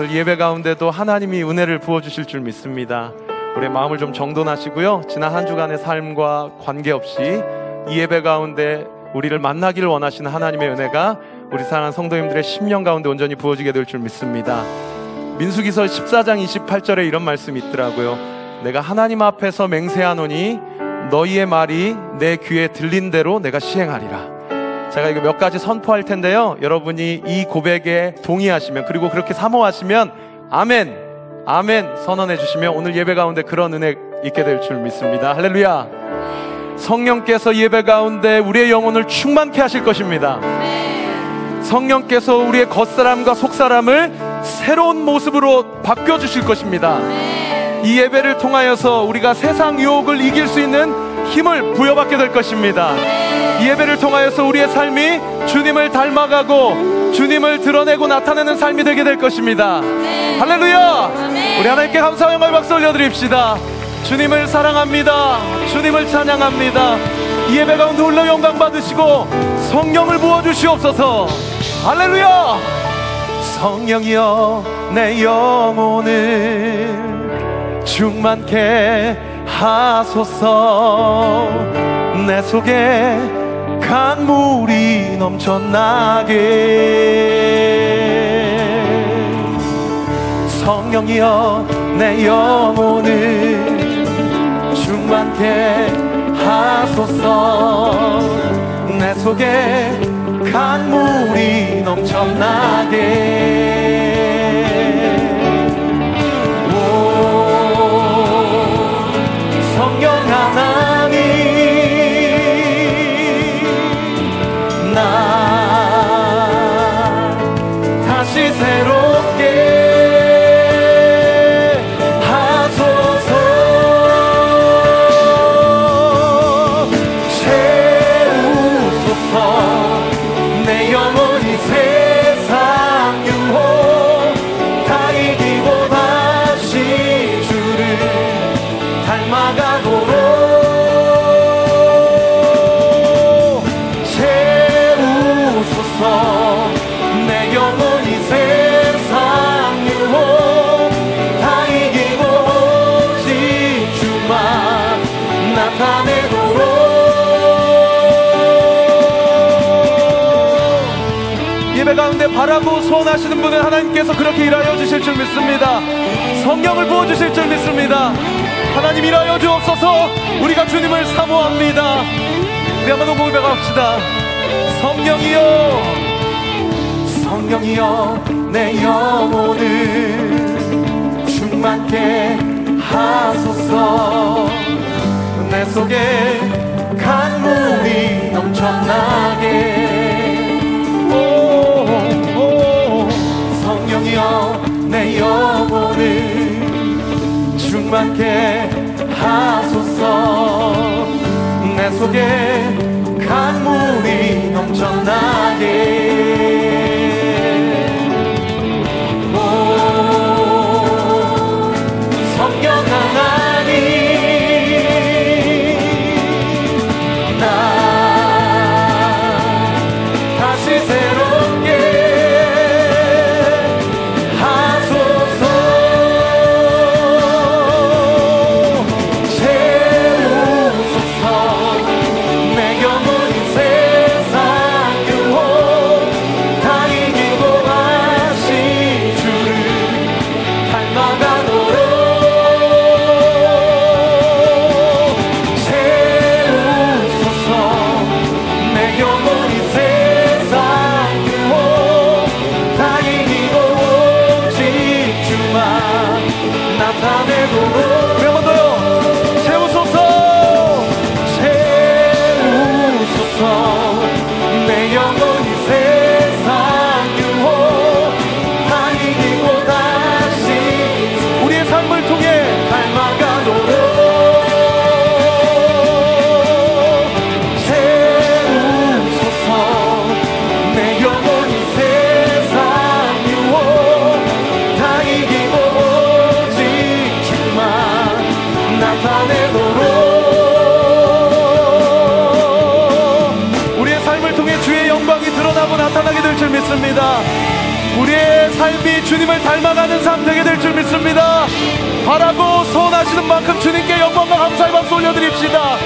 오늘 예배 가운데도 하나님이 은혜를 부어주실 줄 믿습니다. 우리의 마음을 좀 정돈하시고요. 지난 한 주간의 삶과 관계없이 이 예배 가운데 우리를 만나기를 원하시는 하나님의 은혜가 우리 사랑하는 성도님들의 심령 가운데 온전히 부어지게 될 줄 믿습니다. 민수기서 14장 28절에 이런 말씀이 있더라고요. 내가 하나님 앞에서 맹세하노니 너희의 말이 내 귀에 들린 대로 내가 시행하리라. 제가 이거 몇 가지 선포할 텐데요. 여러분이 이 고백에 동의하시면 그리고 그렇게 사모하시면 아멘, 아멘 선언해 주시면 오늘 예배 가운데 그런 은혜 있게 될 줄 믿습니다. 할렐루야. 성령께서 예배 가운데 우리의 영혼을 충만케 하실 것입니다. 성령께서 우리의 겉사람과 속사람을 새로운 모습으로 바뀌어 주실 것입니다. 이 예배를 통하여서 우리가 세상 유혹을 이길 수 있는 힘을 부여받게 될 것입니다. 이 예배를 통하여서 우리의 삶이 주님을 닮아가고 주님을 드러내고 나타내는 삶이 되게 될 것입니다. 할렐루야! 우리 하나님께 감사와 영광 박수 올려드립시다. 주님을 사랑합니다. 주님을 찬양합니다. 이 예배 가운데 홀로 영광 받으시고 성령을 부어주시옵소서. 할렐루야! 성령이여 내 영혼을 충만케 하소서 내 속에 강물이 넘쳐나게. 성령이여 내 영혼을 충만케 하소서. 내 속에 강물이 넘쳐나게 바라고 소원하시는 분은 하나님께서 그렇게 일하여 주실 줄 믿습니다. 성령을 부어 주실 줄 믿습니다. 하나님 일하여 주옵소서. 우리가 주님을 사모합니다. 우리 한번 더 고백합시다. 성령이여, 성령이여, 내 영혼을 충만케 하소서. 내 속에 강물이 넘쳐나게. 내 영혼을 충만케 하소서. 내 속에 강물이 넘쳐나게 만큼 주님께 영광과 감사의 박수 올려드립시다.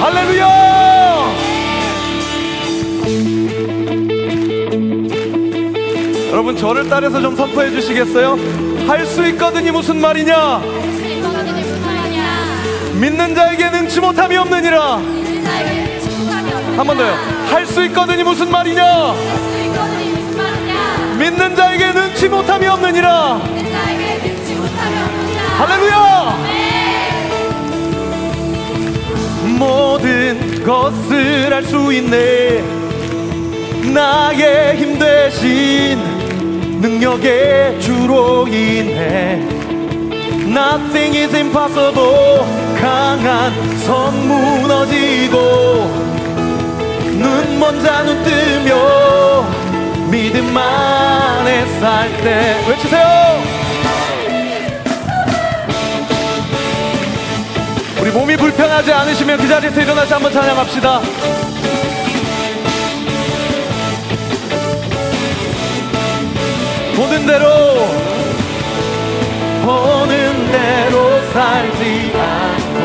할렐루야! 여러분 저를 따라서 좀 선포해 주시겠어요? 할 수 있거든이 무슨 말이냐? 믿는 자에게 능치 못함이 없느니라. 한 번 더요. 할 수 있거든이 무슨 말이냐? 믿는 자에게 능치 못함이 없느니라. 할렐루야! 모든 것을 할수 있네. 나의 힘 대신 능력의 주로 인해 Nothing is impossible. 강한 성 무너지고 눈먼 자눈 뜨며 믿음 안에 살 때 외치세요 몸이 불편하지 않으시면 그 자리에서 일어나서 한번 찬양합시다. 보는 대로 보는 대로 살지 않고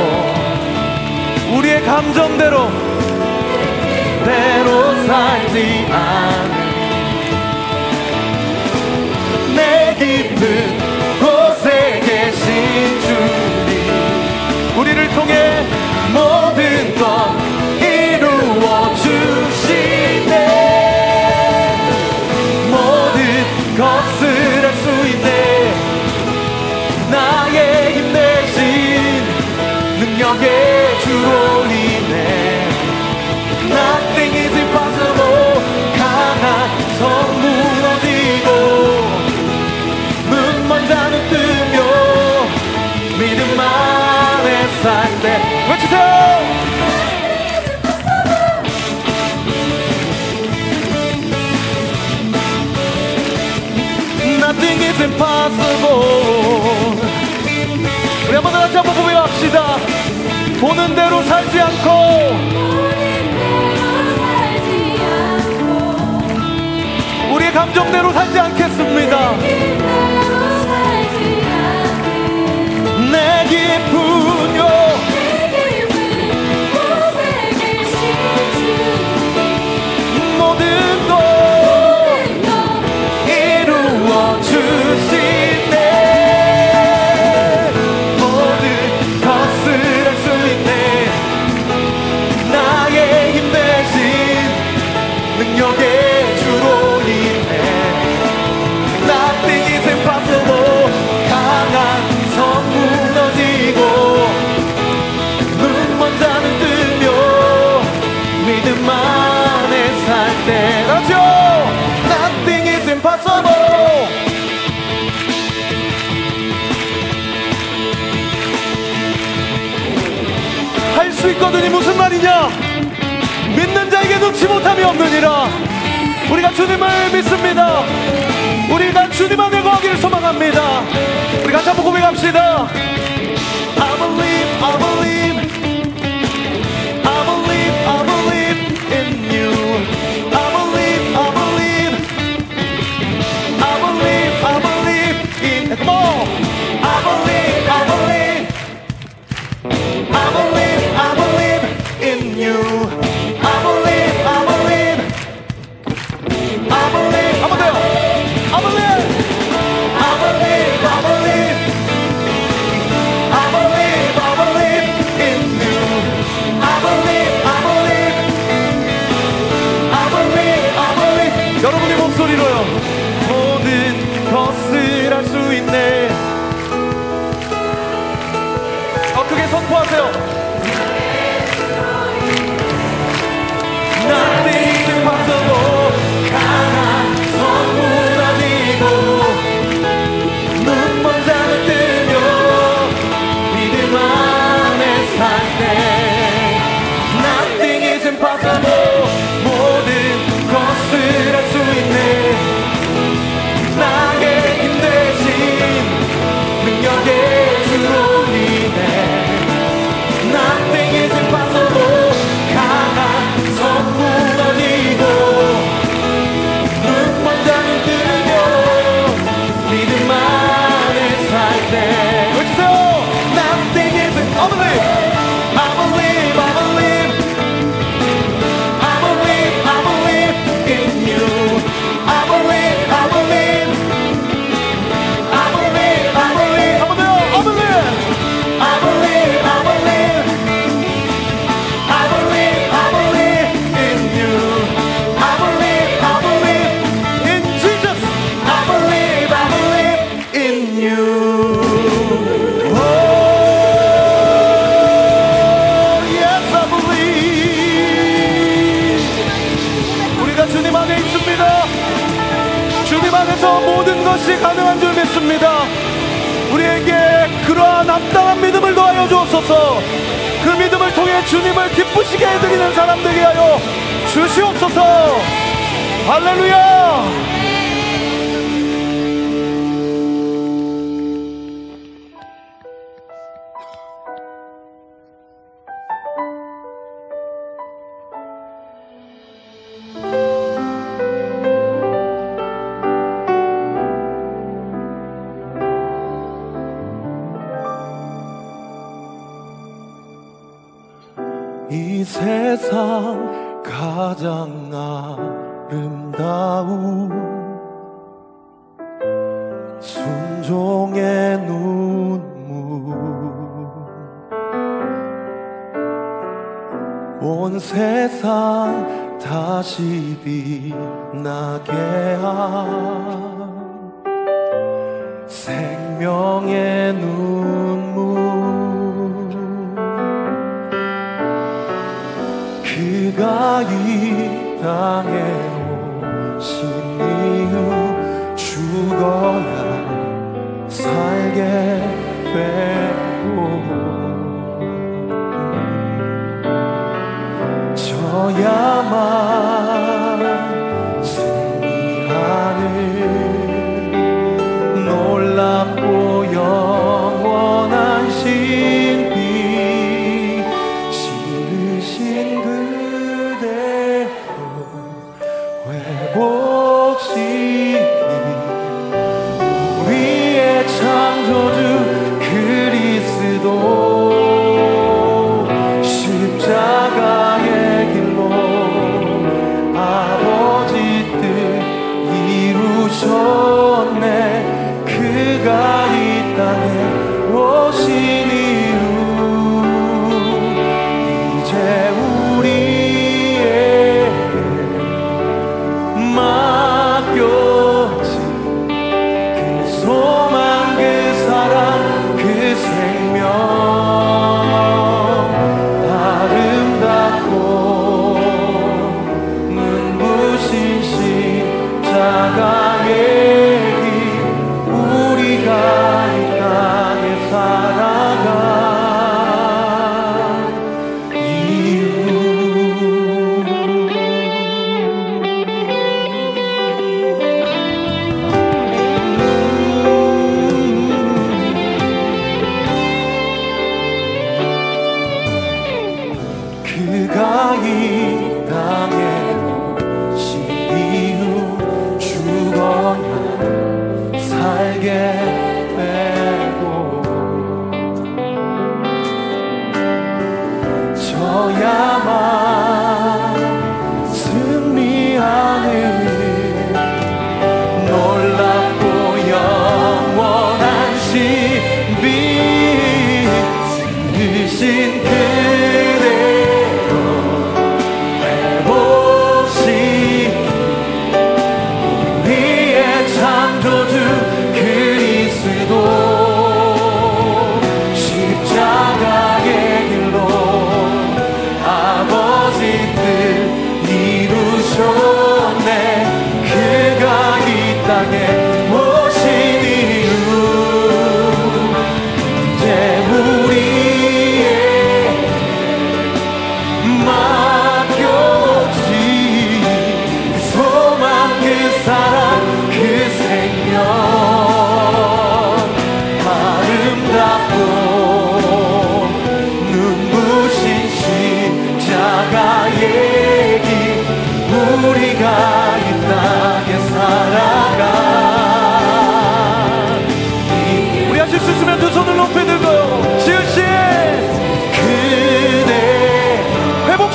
우리의 감정대로 대로 살지 않는 내 깊은 우리를 통해 impossible 우리 한번 다 같이 한번 고백합시다. 보는 대로 살지 않고. 우리의 감정대로 살지 않겠습니다 능치 못함이 없느니라. 우리가 주님을 믿습니다. 우리가 주님 안에 거하기를 소망합니다. 우리 같이 한번 고백합시다. I believe I believe 믿음을 더하여 주옵소서. 그 믿음을 통해 주님을 기쁘시게 해드리는 사람들이 하여 주시옵소서. 할렐루야! 세상 가장 아름다운 순종의 눈물. 온 세상 다시 빛나게 한 생명의 눈 이땅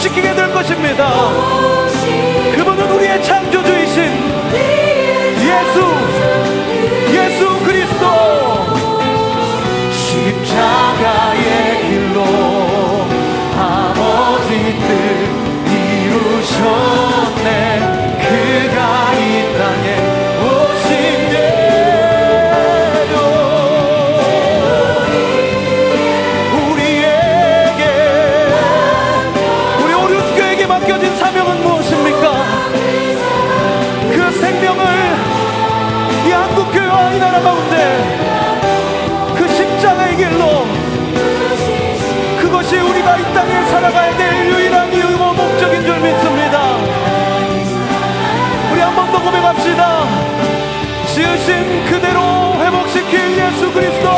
지키게 될 것입니다. 땅에 살아가야 될 유일한 이유고 목적인 줄 믿습니다. 우리 한 번 더 고백합시다. 지으신 그대로 회복시킬 예수 그리스도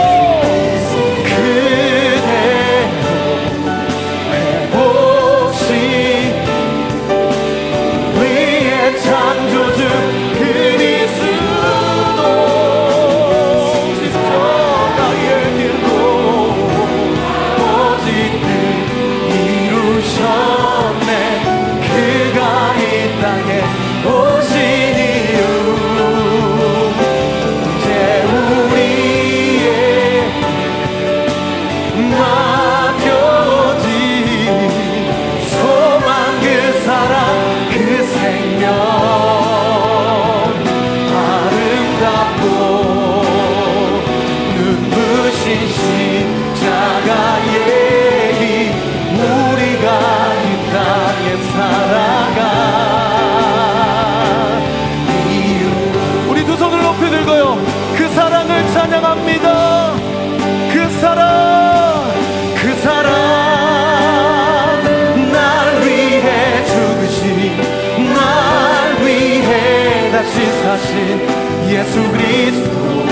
예수 그리스도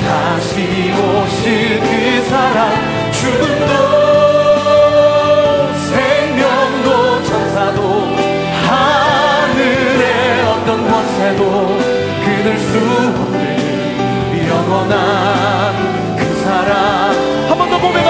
다시 오실 그 사랑. 죽음도 생명도 천사도 하늘의 어떤 권세도 끊을 수 없는 영원한 그 사랑. 한 번더 고백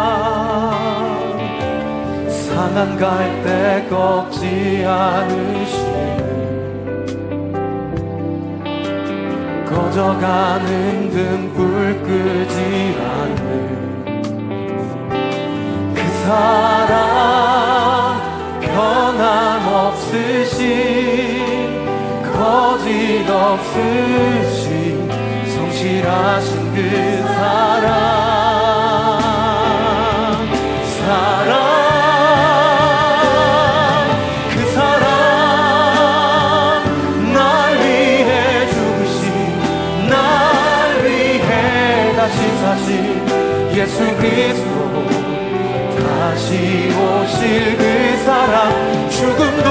상한 갈때 꺾지 않으시는 꺼져가는 등불 끄지 않는 그 사랑 변함없으신 거짓 없으신 성실하신 그 사랑 그리스도 다시 오실 그 사랑 죽음도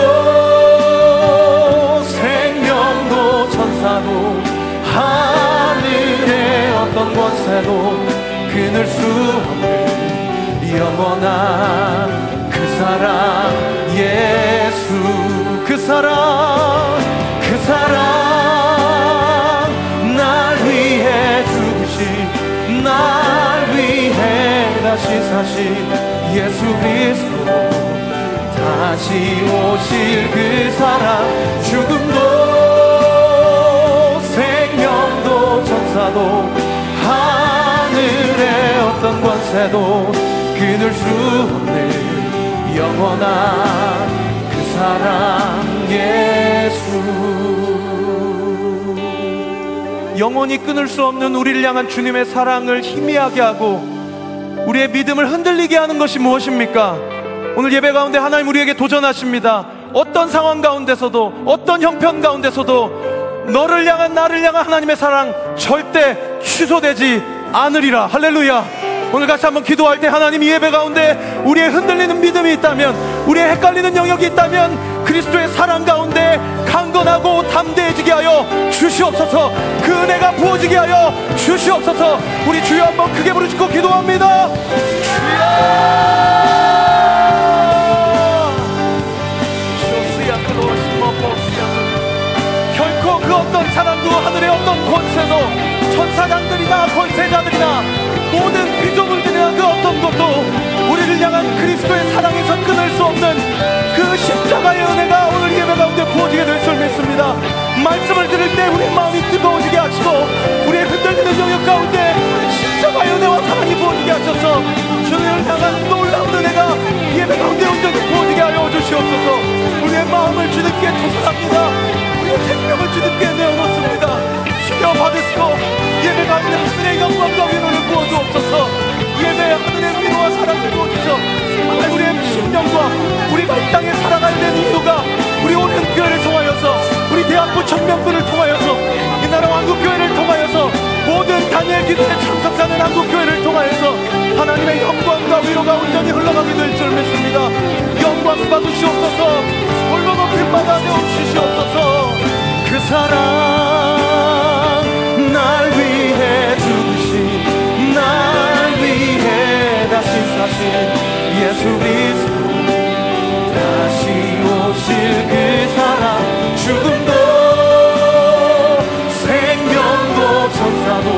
생명도 천사도 하늘의 어떤 권세도 끊을 수 없는 영원한 그 사랑 예수 그 사랑 다시 사신 예수 그리스도. 다시 오실 그 사랑 죽음도 생명도 천사도 하늘의 어떤 권세도 끊을 수 없는 영원한 그 사랑 예수. 영원히 끊을 수 없는 우리를 향한 주님의 사랑을 희미하게 하고 우리의 믿음을 흔들리게 하는 것이 무엇입니까? 오늘 예배 가운데 하나님 우리에게 도전하십니다. 어떤 상황 가운데서도 어떤 형편 가운데서도 너를 향한 나를 향한 하나님의 사랑 절대 취소되지 않으리라 할렐루야 오늘 같이 한번 기도할 때 하나님 이 예배 가운데 우리의 흔들리는 믿음이 있다면 우리의 헷갈리는 영역이 있다면 그리스도의 사랑 가운데 강건하고 담대해지게 하여 주시옵소서. 그 은혜가 부어지게 하여 주시옵소서. 우리 주여 한번 크게 부르짖고 기도합니다. 결코 그 어떤 사람도 하늘의 어떤 권세도 천사장들이나 권세자들이나 모든 피조물들이나 그 어떤 것도 우리를 향한 그리스도 주시옵소서 우리의 마음을 주님께 토설합니다. 우리의 생명을 주님께 내어놓습니다. 주여 받으시고 예배 가운데 하늘의 영광과 위로를 부어주옵소서 예배 하늘의 위로와 사랑을 부어주셔 우리의 심령과 우리가 이 땅에 살아가야 되는 이유가 우리 오는 교회를 통하여서 우리 대학부 청명부를 통하여서 이 나라 왕국교회를 통하여서 모든 다니엘 기도에 참석하는 한국교회를 통하여서 하나님의 영광과 위로가 온전 예수 그리스도 다시 오실 그 사랑 죽음도 생명도 천사도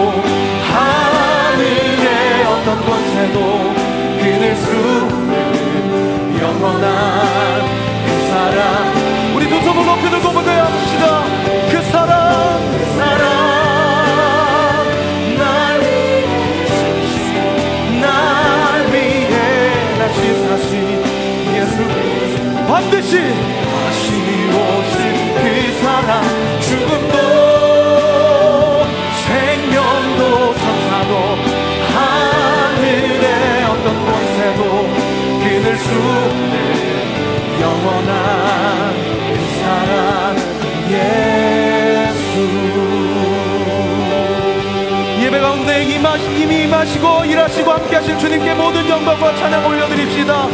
하늘의 어떤 권세도 끊을 수 영원한 반드시 다시 오신 그 사랑. 죽음도 생명도 천사도 하늘의 어떤 권세도 끊을 수 없는 영원한 그 사랑 예수. 예배 가운데 이미 임하시고 일하시고 함께 하실 주님께 모든 영광과 찬양 올려드립시다.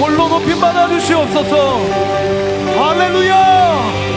홀로 높임 받 받으시옵소서. 할렐루야!